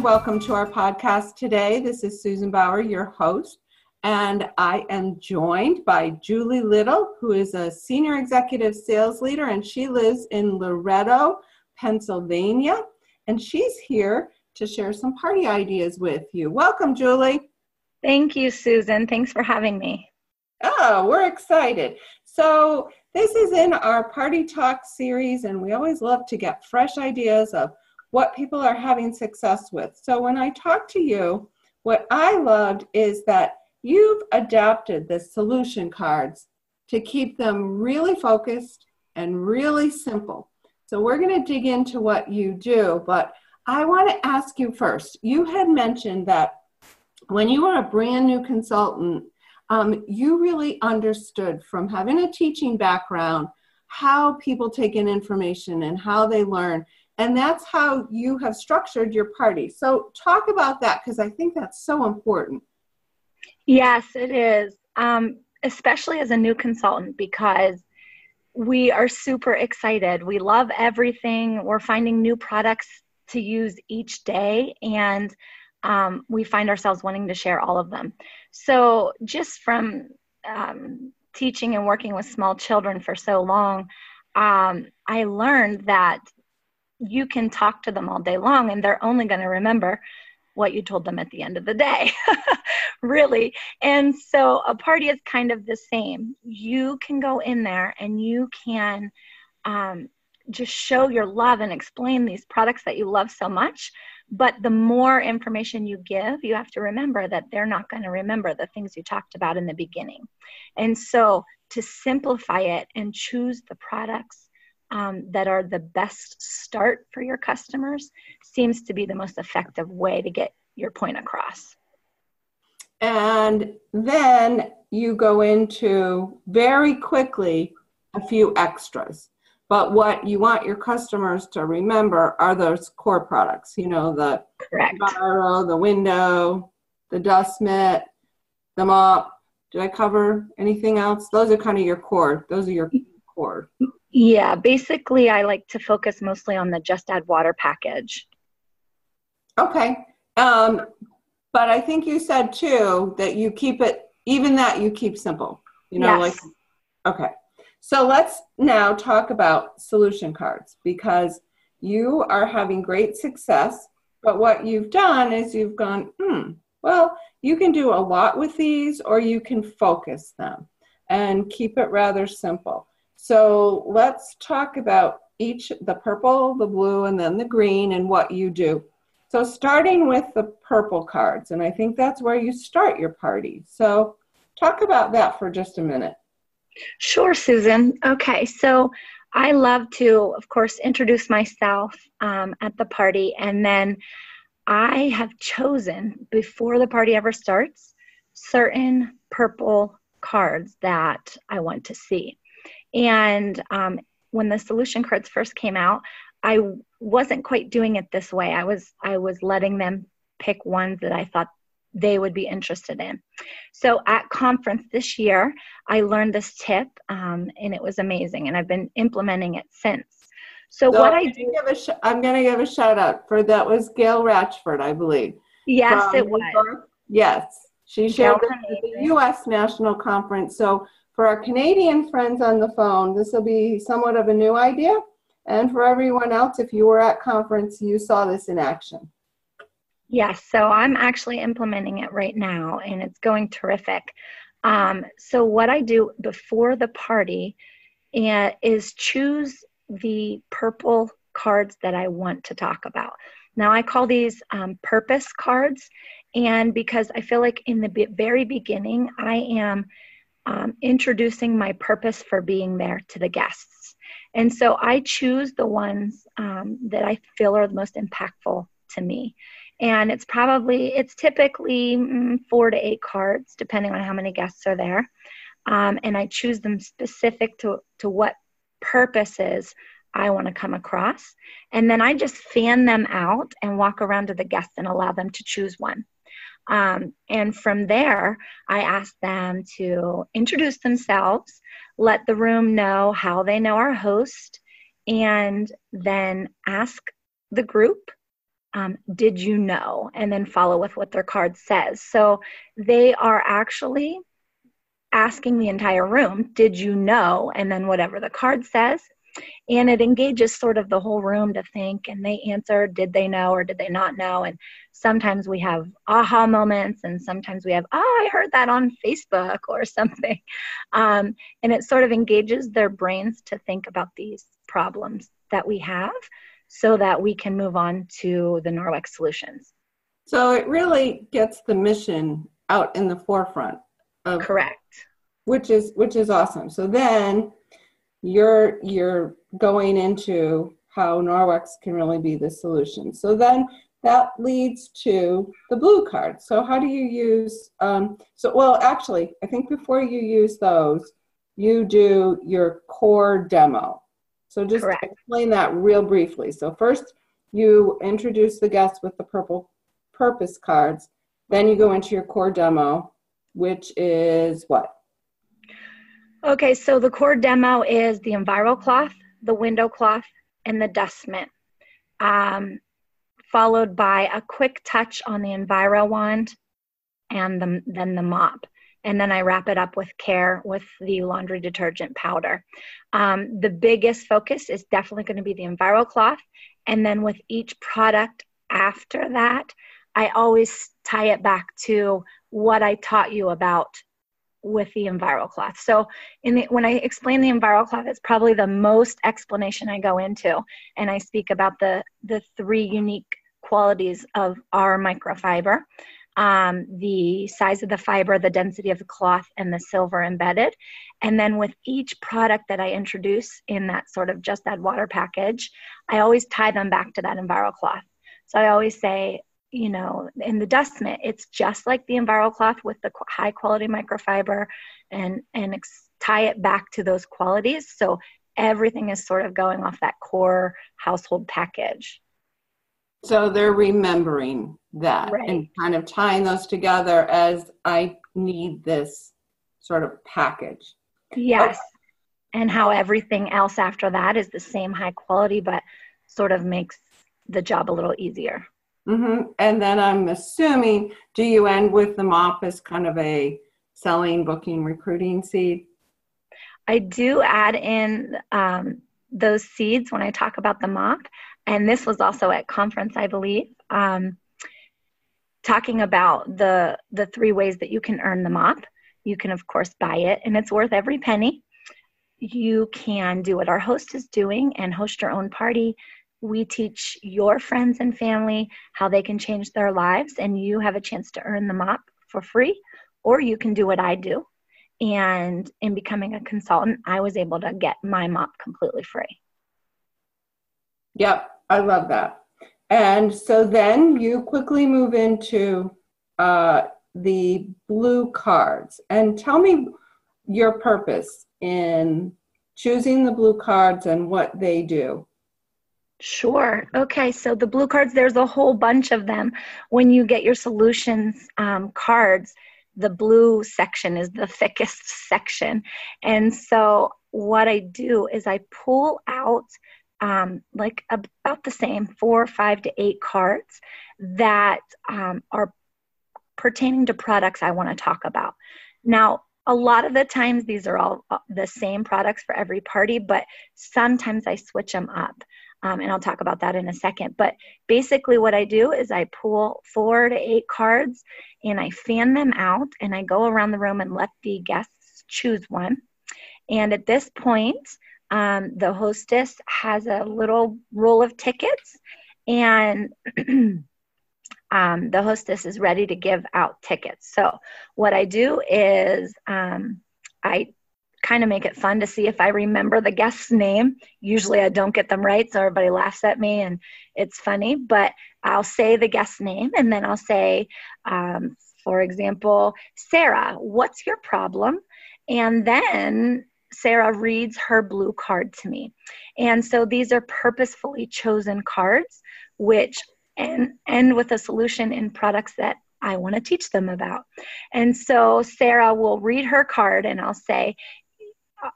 everyone. Welcome to our podcast today. This is Susan Bauer, your host, and I am joined by Julie Little, who is a senior executive sales leader, and she lives in Loretto, Pennsylvania. And she's here to share some party ideas with you. Welcome, Julie. Thank you, Susan. Thanks for having me. Oh, we're excited. So, this is in our Party Talk series, and we always love to get fresh ideas of what people are having success with. So, when I talk to you, what I loved is that you've adapted the solution cards to keep them really focused and really simple. So, we're going to dig into what you do, but I want to ask you first. You had mentioned that when you were a brand new consultant, um, you really understood from having a teaching background how people take in information and how they learn. And that's how you have structured your party. So, talk about that because I think that's so important. Yes, it is, um, especially as a new consultant because we are super excited. We love everything. We're finding new products to use each day. And um, we find ourselves wanting to share all of them. So, just from um, teaching and working with small children for so long, um, I learned that you can talk to them all day long and they're only going to remember what you told them at the end of the day, really. And so, a party is kind of the same. You can go in there and you can um, just show your love and explain these products that you love so much but the more information you give, you have to remember that they're not going to remember the things you talked about in the beginning. And so to simplify it and choose the products um, that are the best start for your customers seems to be the most effective way to get your point across. And then you go into very quickly a few extras. But what you want your customers to remember are those core products, you know, the Correct. Enviro, the window, the dust mitt, the mop. Did I cover anything else? Those are kind of your core. Those are your core. Yeah, basically, I like to focus mostly on the just add water package. Okay. Um, but I think you said too that you keep it, even that you keep simple. You know, yes. like, okay. So let's now talk about solution cards because you are having great success. But what you've done is you've gone, hmm, well, you can do a lot with these or you can focus them and keep it rather simple. So let's talk about each the purple, the blue, and then the green and what you do. So starting with the purple cards, and I think that's where you start your party. So talk about that for just a minute. Sure, Susan. Okay, so I love to, of course, introduce myself um, at the party, and then I have chosen before the party ever starts certain purple cards that I want to see. And um, when the solution cards first came out, I wasn't quite doing it this way. I was I was letting them pick ones that I thought they would be interested in. So at conference this year, I learned this tip, um, and it was amazing, and I've been implementing it since. So, so what I do, sh- I'm going to give a shout out for that was Gail Ratchford, I believe. Yes, it was. York. Yes, she shared at the U.S. National Conference. So for our Canadian friends on the phone, this will be somewhat of a new idea. And for everyone else, if you were at conference, you saw this in action. Yes, so I'm actually implementing it right now and it's going terrific. Um, so, what I do before the party is choose the purple cards that I want to talk about. Now, I call these um, purpose cards, and because I feel like in the very beginning, I am um, introducing my purpose for being there to the guests. And so I choose the ones um, that I feel are the most impactful to me. And it's probably it's typically mm, four to eight cards depending on how many guests are there. Um, and i choose them specific to to what purposes i want to come across. And then i just fan them out and walk around to the guests and allow them to choose one um, and from there i ask them to introduce themselves let the room know how they know our host and then ask the group um, did you know? And then follow with what their card says. So they are actually asking the entire room, did you know? And then whatever the card says. And it engages sort of the whole room to think, and they answer, did they know or did they not know? And sometimes we have aha moments, and sometimes we have, oh, I heard that on Facebook or something. Um, and it sort of engages their brains to think about these problems that we have so that we can move on to the Norwex solutions. So it really gets the mission out in the forefront of correct. Which is which is awesome. So then you're you're going into how Norwex can really be the solution. So then that leads to the blue card. So how do you use? Um, so well, actually, I think before you use those, you do your core demo. So just Correct. explain that real briefly. So first, you introduce the guests with the purple purpose cards. Then you go into your core demo, which is what? Okay, so the core demo is the enviro cloth, the window cloth, and the dust mitt. Um, followed by a quick touch on the Enviro wand and the, then the mop and then I wrap it up with care with the laundry detergent powder. Um, the biggest focus is definitely going to be the enviro cloth. and then with each product after that, I always tie it back to what I taught you about with the EnviroCloth. So in the, when I explain the EnviroCloth, it's probably the most explanation I go into, and I speak about the the three unique qualities of our microfiber um, the size of the fiber, the density of the cloth, and the silver embedded. And then with each product that I introduce in that sort of just add water package, I always tie them back to that EnviroCloth. So I always say, you know, in the dust mitt, it's just like the EnviroCloth with the high quality microfiber and, and ex- tie it back to those qualities. So everything is sort of going off that core household package. So they're remembering that right. and kind of tying those together as I need this sort of package. Yes. Okay. And how everything else after that is the same high quality, but sort of makes the job a little easier. Mm-hmm. And then I'm assuming, do you end with the mop as kind of a selling, booking, recruiting seed? I do add in um, those seeds when I talk about the mop and this was also at conference, I believe, um, talking about the the three ways that you can earn the mop. You can, of course, buy it, and it's worth every penny. You can do what our host is doing and host your own party. We teach your friends and family how they can change their lives, and you have a chance to earn the mop for free. Or you can do what I do. And in becoming a consultant, I was able to get my mop completely free. Yep, I love that. And so then you quickly move into uh, the blue cards and tell me your purpose in choosing the blue cards and what they do. Sure. Okay. So the blue cards, there's a whole bunch of them. When you get your solutions um, cards, the blue section is the thickest section. And so what I do is I pull out um, like about the same four, five to eight cards that um, are pertaining to products I want to talk about. Now, a lot of the times these are all uh, the same products for every party, but sometimes I switch them up. Um, and I'll talk about that in a second. But basically, what I do is I pull four to eight cards and I fan them out and I go around the room and let the guests choose one. And at this point, um, the hostess has a little roll of tickets, and um, the hostess is ready to give out tickets. So, what I do is um, I kind of make it fun to see if I remember the guest's name. Usually, I don't get them right, so everybody laughs at me, and it's funny. But I'll say the guest's name, and then I'll say, um, for example, Sarah, what's your problem? And then Sarah reads her blue card to me. And so these are purposefully chosen cards, which end, end with a solution in products that I want to teach them about. And so Sarah will read her card and I'll say,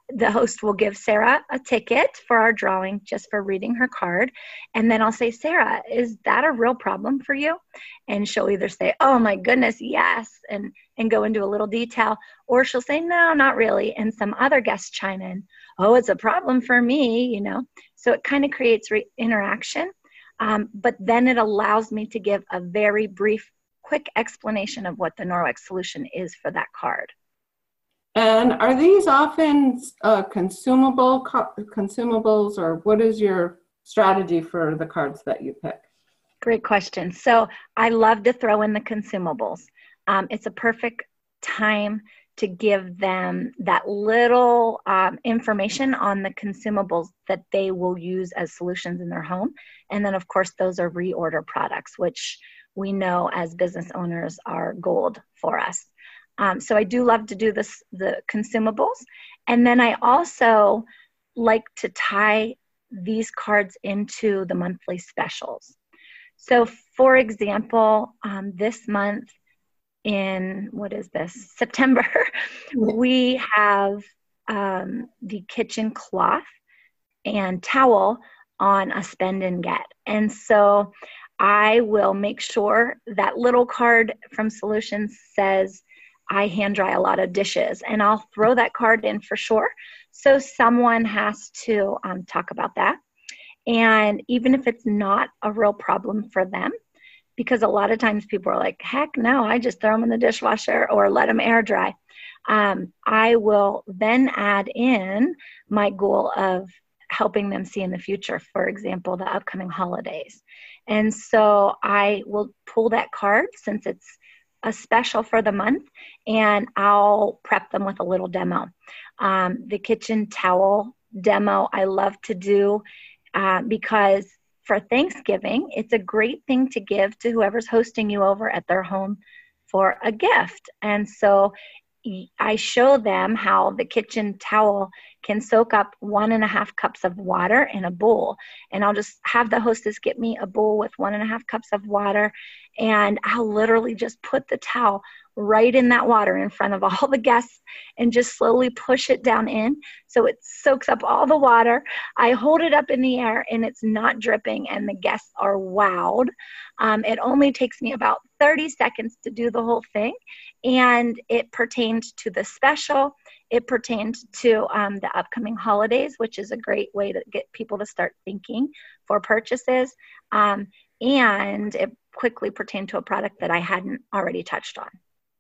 the host will give Sarah a ticket for our drawing just for reading her card. And then I'll say, Sarah, is that a real problem for you? And she'll either say, Oh my goodness, yes, and, and go into a little detail, or she'll say, No, not really. And some other guests chime in, Oh, it's a problem for me, you know. So it kind of creates re- interaction. Um, but then it allows me to give a very brief, quick explanation of what the Norwex solution is for that card. And are these often uh, consumable co- consumables, or what is your strategy for the cards that you pick? Great question. So I love to throw in the consumables. Um, it's a perfect time to give them that little um, information on the consumables that they will use as solutions in their home. And then, of course, those are reorder products, which we know as business owners are gold for us. Um, so I do love to do this the consumables, and then I also like to tie these cards into the monthly specials. So, for example, um, this month in what is this? September, we have um, the kitchen cloth and towel on a spend and get, and so I will make sure that little card from Solutions says I hand dry a lot of dishes and I'll throw that card in for sure. So someone has to um, talk about that. And even if it's not a real problem for them, because a lot of times people are like, heck no, I just throw them in the dishwasher or let them air dry. Um, I will then add in my goal of helping them see in the future, for example, the upcoming holidays. And so I will pull that card since it's a special for the month and I'll prep them with a little demo. Um, the kitchen towel demo I love to do uh, because for Thanksgiving, it's a great thing to give to whoever's hosting you over at their home for a gift. And so I show them how the kitchen towel can soak up one and a half cups of water in a bowl. And I'll just have the hostess get me a bowl with one and a half cups of water. And I'll literally just put the towel right in that water in front of all the guests and just slowly push it down in so it soaks up all the water. I hold it up in the air and it's not dripping, and the guests are wowed. Um, it only takes me about 30 seconds to do the whole thing, and it pertained to the special. It pertained to um, the upcoming holidays, which is a great way to get people to start thinking for purchases. Um, and it quickly pertained to a product that I hadn't already touched on.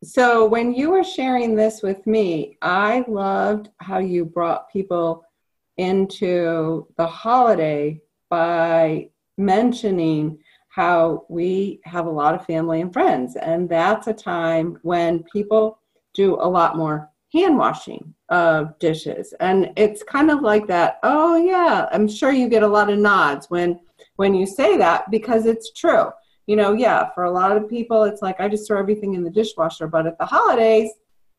So when you were sharing this with me, I loved how you brought people into the holiday by mentioning how we have a lot of family and friends. And that's a time when people do a lot more hand washing of dishes. And it's kind of like that, oh yeah, I'm sure you get a lot of nods when when you say that because it's true you know, yeah, for a lot of people, it's like I just throw everything in the dishwasher. But at the holidays,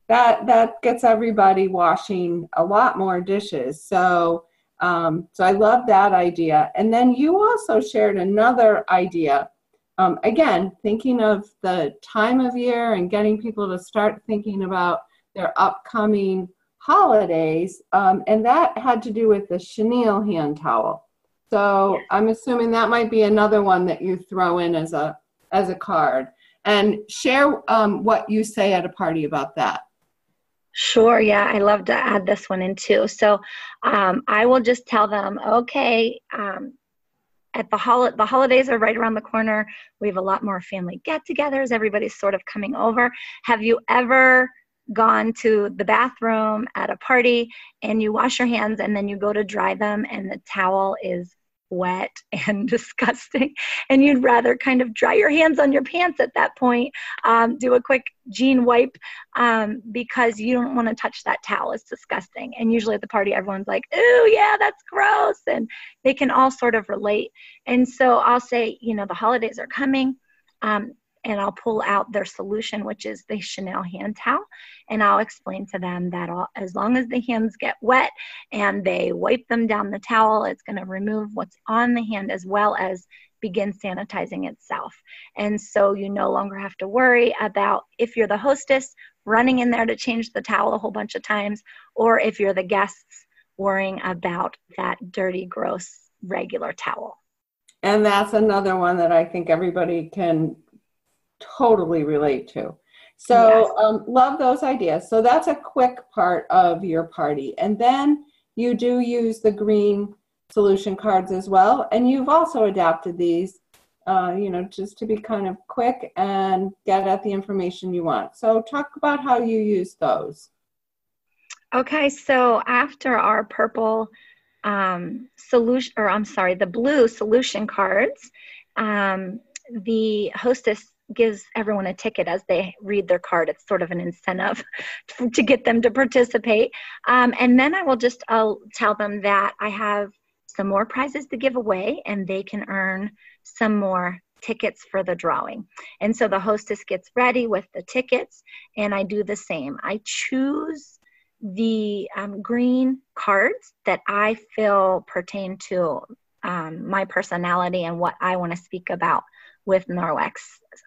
that that gets everybody washing a lot more dishes. So, um, so I love that idea. And then you also shared another idea. Um, again, thinking of the time of year and getting people to start thinking about their upcoming holidays, um, and that had to do with the chenille hand towel. So I'm assuming that might be another one that you throw in as a as a card. And share um, what you say at a party about that. Sure, yeah, I love to add this one in too. So um, I will just tell them, okay, um, at the hol- the holidays are right around the corner. We have a lot more family get-togethers. Everybody's sort of coming over. Have you ever gone to the bathroom at a party and you wash your hands and then you go to dry them and the towel is wet and disgusting. And you'd rather kind of dry your hands on your pants at that point um, do a quick jean wipe um, because you don't want to touch that towel it's disgusting. And usually at the party everyone's like oh yeah that's gross and they can all sort of relate. And so i'll say you know the holidays are coming um, and I'll pull out their solution, which is the chenille hand towel. And I'll explain to them that all, as long as the hands get wet and they wipe them down the towel, it's going to remove what's on the hand as well as begin sanitizing itself. And so you no longer have to worry about if you're the hostess running in there to change the towel a whole bunch of times, or if you're the guests worrying about that dirty, gross, regular towel. And that's another one that I think everybody can totally relate to. So, yes. um, love those ideas. So, that's a quick part of your party. And then you do use the green solution cards as well. And you've also adapted these, uh, you know, just to be kind of quick and get at the information you want. So, talk about how you use those. Okay, so after our purple um, solution, or I'm sorry, the blue solution cards, um, the hostess gives everyone a ticket as they read their card. It's sort of an incentive to get them to participate. Um, and then I will just I'll tell them that I have some more prizes to give away and they can earn some more tickets for the drawing. And so the hostess gets ready with the tickets and I do the same. I choose the um, green cards that I feel pertain to um, my personality and what I want to speak about with Norwex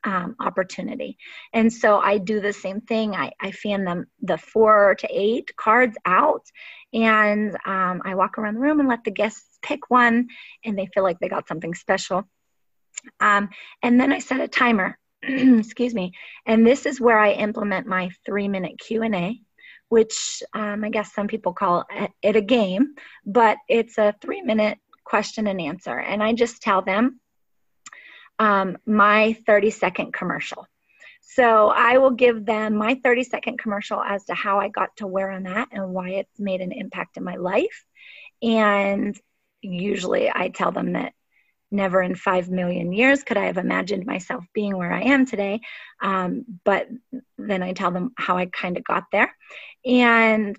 um, opportunity. And so I do the same thing. I, I fan them the four to eight cards out, and um, I walk around the room and let the guests pick one, and they feel like they got something special. Um, and then I set a timer. excuse me. And this is where I implement my three minute Q and A, which um, I guess some people call it a game, but it's a three minute question and answer. And I just tell them um, my 30 second commercial. So I will give them my 30 second commercial as to how I got to where I'm at and why it's made an impact in my life. And usually I tell them that never in five million years could I have imagined myself being where I am today. Um, but then I tell them how I kind of got there. And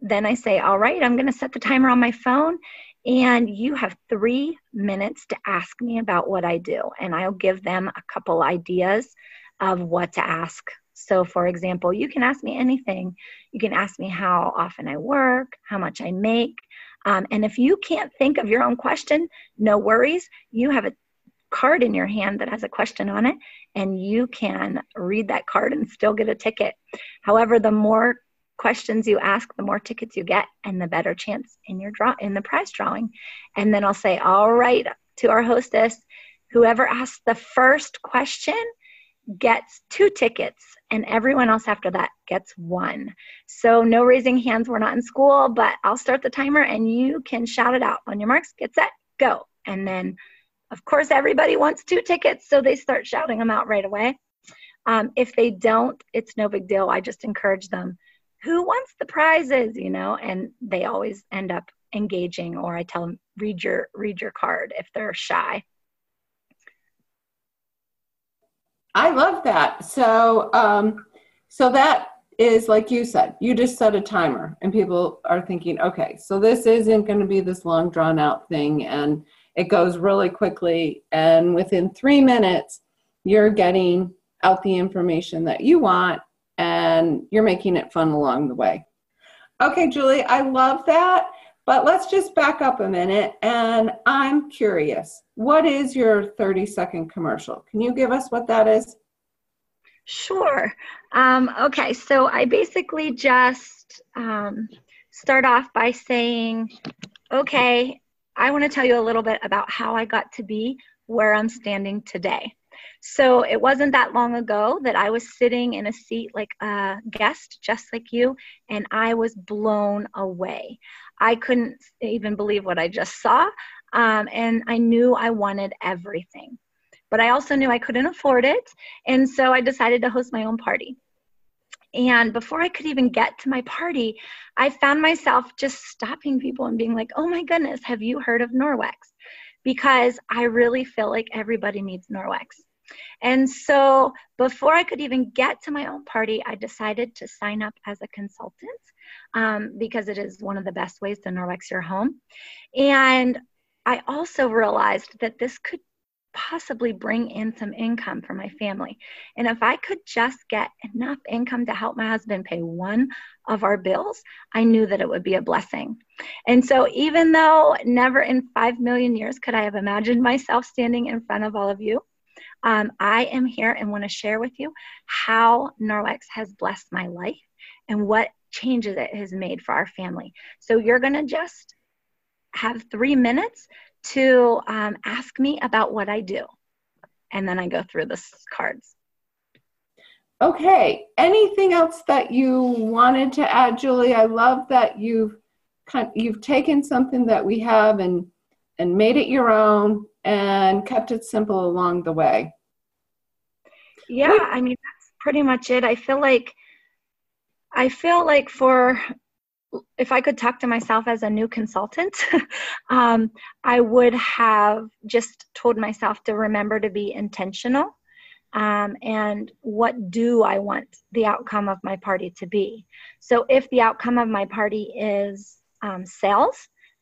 then I say, all right, I'm going to set the timer on my phone and you have three minutes to ask me about what I do. And I'll give them a couple ideas of what to ask. So, for example, you can ask me anything. You can ask me how often I work, how much I make. Um, and if you can't think of your own question, no worries. You have a card in your hand that has a question on it, and you can read that card and still get a ticket. However, the more questions you ask, the more tickets you get, and the better chance in your draw in the prize drawing. And then I'll say, all right, to our hostess, whoever asks the first question gets two tickets, and everyone else after that gets one. So no raising hands. We're not in school, but I'll start the timer, and you can shout it out on your marks. Get set, go, and then. Of course, everybody wants two tickets, so they start shouting them out right away. Um, if they don't, it's no big deal. I just encourage them who wants the prizes you know? And they always end up engaging or i tell them read your read your card if they're shy. I love that. So um so that is like you said you just set a timer and people are thinking okay so this isn't going to be this long drawn out thing and it goes really quickly. And within three minutes you're getting out the information that you want and you're making it fun along the way. Okay, Julie, I love that. But let's just back up a minute and I'm curious. What is your 30 second commercial? Can you give us what that is? Sure. Um, okay, so I basically just um, start off by saying, okay, I want to tell you a little bit about how I got to be where I'm standing today. So it wasn't that long ago that I was sitting in a seat like a guest, just like you, and I was blown away. I couldn't even believe what I just saw, um, and I knew I wanted everything. But I also knew I couldn't afford it, and so I decided to host my own party. And before I could even get to my party, I found myself just stopping people and being like, oh my goodness, have you heard of Norwex? Because I really feel like everybody needs Norwex. And so before I could even get to my own party, I decided to sign up as a consultant um, because it is one of the best ways to Norwex your home. And I also realized that this could possibly bring in some income for my family. And if I could just get enough income to help my husband pay one of our bills, I knew that it would be a blessing. And so, even though never in five million years could I have imagined myself standing in front of all of you, um, I am here and want to share with you how Norwex has blessed my life and what changes it has made for our family. So, you're going to just have three minutes to um, ask me about what I do. And then I go through the cards. Okay. Anything else that you wanted to add, Julie? I love that you've you've taken something that we have and and made it your own and kept it simple along the way. Yeah, I mean that's pretty much it. I feel like I feel like for if I could talk to myself as a new consultant, um, I would have just told myself to remember to be intentional. Um, and what do I want the outcome of my party to be? So, if the outcome of my party is um, sales,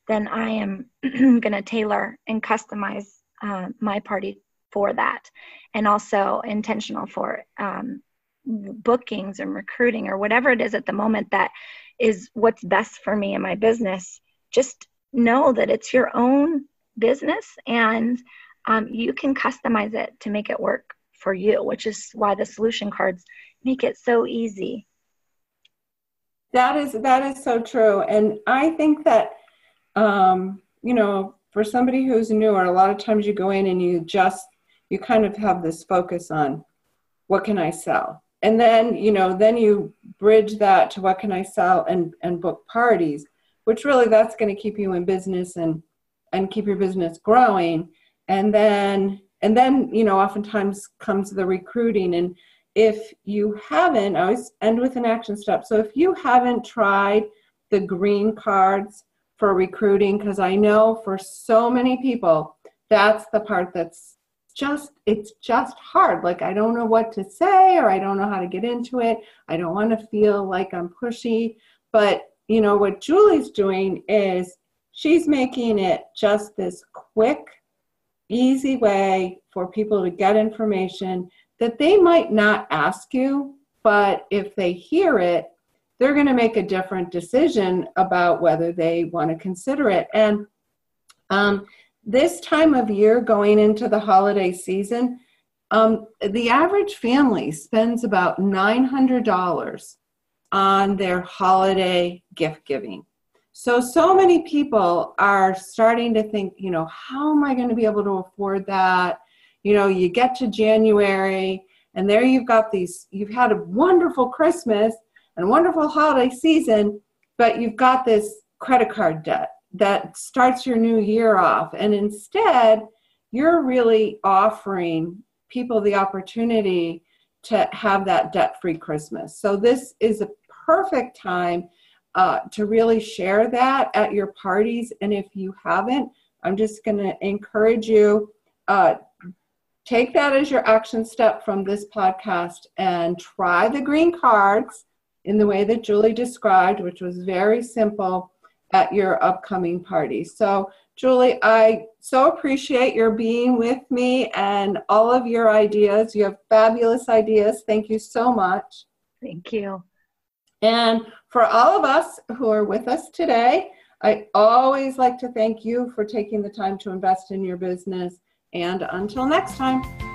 then I am going to tailor and customize uh, my party for that, and also intentional for um, bookings and recruiting or whatever it is at the moment that is what's best for me and my business, just know that it's your own business and um, you can customize it to make it work for you, which is why the solution cards make it so easy. That is that is so true, and I think that um, you know for somebody who's newer, a lot of times you go in and you just you kind of have this focus on what can I sell, and then you know then you bridge that to what can i sell and and book parties which really that's going to keep you in business and and keep your business growing. And then and then you know oftentimes comes the recruiting. And if you haven't i always end with an action step. So if you haven't tried the green cards for recruiting because i know for so many people that's the part that's just it's just hard. Like i don't know what to say or i don't know how to get into it. I don't want to feel like i'm pushy. But you know what julie's doing is she's making it just this quick easy way for people to get information that they might not ask you but if they hear it they're going to make a different decision about whether they want to consider it and um, this time of year going into the holiday season, um, the average family spends about $900 on their holiday gift giving. So, so many people are starting to think, you know, how am I going to be able to afford that? You know, you get to January and there you've got these, you've had a wonderful Christmas and wonderful holiday season, but you've got this credit card debt that starts your new year off. And instead, you're really offering people the opportunity to have that debt free Christmas. So, this is a perfect time uh, to really share that at your parties. And if you haven't, I'm just going to encourage you. Uh, take that as your action step from this podcast and try the green cards in the way that Julie described, which was very simple at your upcoming party. So, Julie, I so appreciate your being with me and all of your ideas. You have fabulous ideas. Thank you so much. Thank you. And for all of us who are with us today, I always like to thank you for taking the time to invest in your business. And until next time.